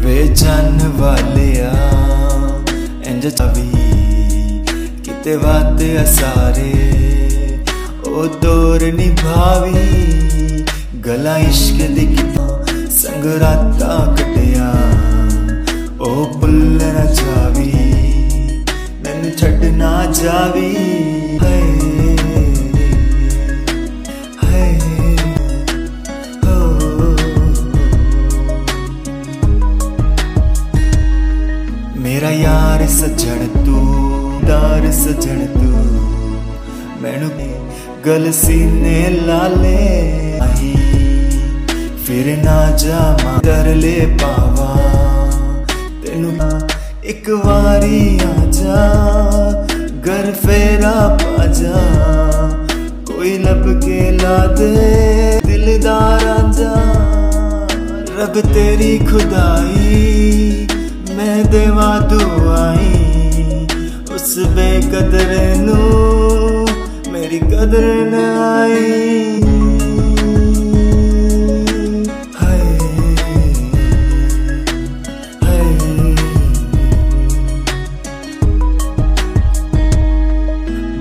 ਵੇ ਜਨ ਵਾਲਿਆ ਇੰਜ ਚਾਵੀ ਕਿਤੇ ਵਾਤ ਅਸਾਰੇ ਉਹ ਦੌਰ ਨਿਭਾਵੀ ਗਲਾ ਇਸ਼ਕ ਦੀ ਕਿਤਾ ਸੰਗ ਰਾਤਾਂ ਜਾਵੀ, ਹਾਏ ਹਾਏ, ਹੋ। ਮੇਰਾ ਯਾਰ ਸੱਜਣ ਤੂੰ, ਦਾਰ ਸੱਜਣ ਤੂੰ, ਮੈਨੂੰ ਗਲ ਸੀਨੇ ਲਾਲੇ ਆਹੀ। ਫਿਰ ਨਾ ਜਾਵਾਂ ਕਰ ਲੈ ਪਾਵਾ, ਤੈਨੂੰ ਇੱਕ ਵਾਰੀ ਆ ਜਾ। कर फेरा पाजा कोई लब के ला दे, दिलदार जा। रब तेरी खुदाई, मैं देवा दुआई। उस बेकदर नू मेरी कदर न आई।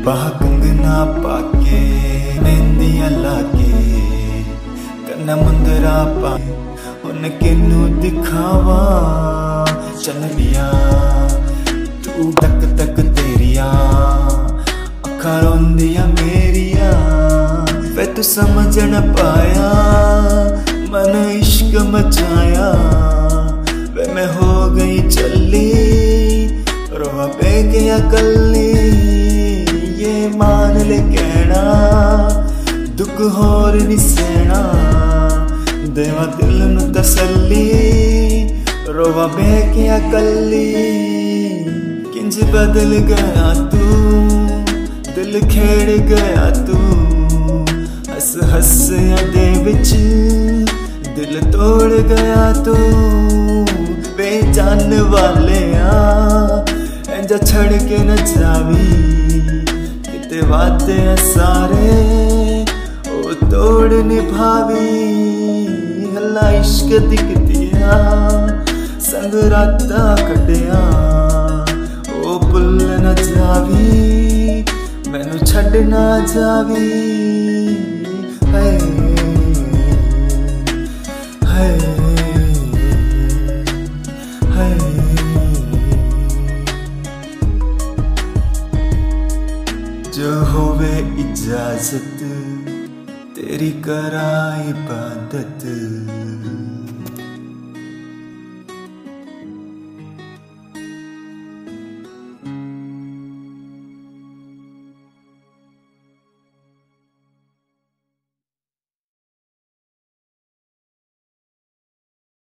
ਬਾਹ ਕੰਗਨਾ ਪਾ ਕੇ ਮਹਿੰਦੀਆਂ ਲਾ ਕੇ ਕੰਨ ਮੁੰਦਰਾ ਪਾ ਹੁਣ ਕਿਨੂੰ ਦਿਖਾਵਾ ਚੰਨਿਆ ਤੂੰ ਤੱਕ ਤੱਕ ਤੇਰੀਆਂ ਅੱਖਾਂ ਰੋਂਦੀਆਂ ਮੇਰੀਆਂ ਵੇ ਤੂੰ ਸਮਝ ਨਾ ਪਾਇਆ ਮਨ ਇਸ਼ਕ ਮਚਾਇਆ ਵੇ ਮੈਂ ਹੋ ਗਈ ਚੱਲੀ ਰੋਵਾ ਪੈ ਗਿਆ ਕੱਲੀ मान ले कहना, दुख होर नहीं सहना। देवा दिल न तसली रोवा बेकिया कली किंज बदल गया तू, दिल खेड़ गया तू। हस हस दे बिच दिल तोड़ गया तू। बेजान वाले आ छड़ के न जावी। ਨਾ ਜਾਵੀ ਕਿਤੇ ਵਾਤੇ ਸਾਰੇ। ਉਹ ਤੋੜ ਨਿਭਾਵੀ, ਹੱਲਾ ਇਸ਼ਕ ਦਿਖਦਿਆ, ਸੰਗ ਰਾਤਾਂ ਕੱਢਿਆ। ਉਹ ਭੁੱਲ ਨਾ ਜਾਵੀ, ਮੈਨੂੰ ਛੱਡ ਨਾ ਜਾਵੀ। इजाज़त तेरी कराई बादत।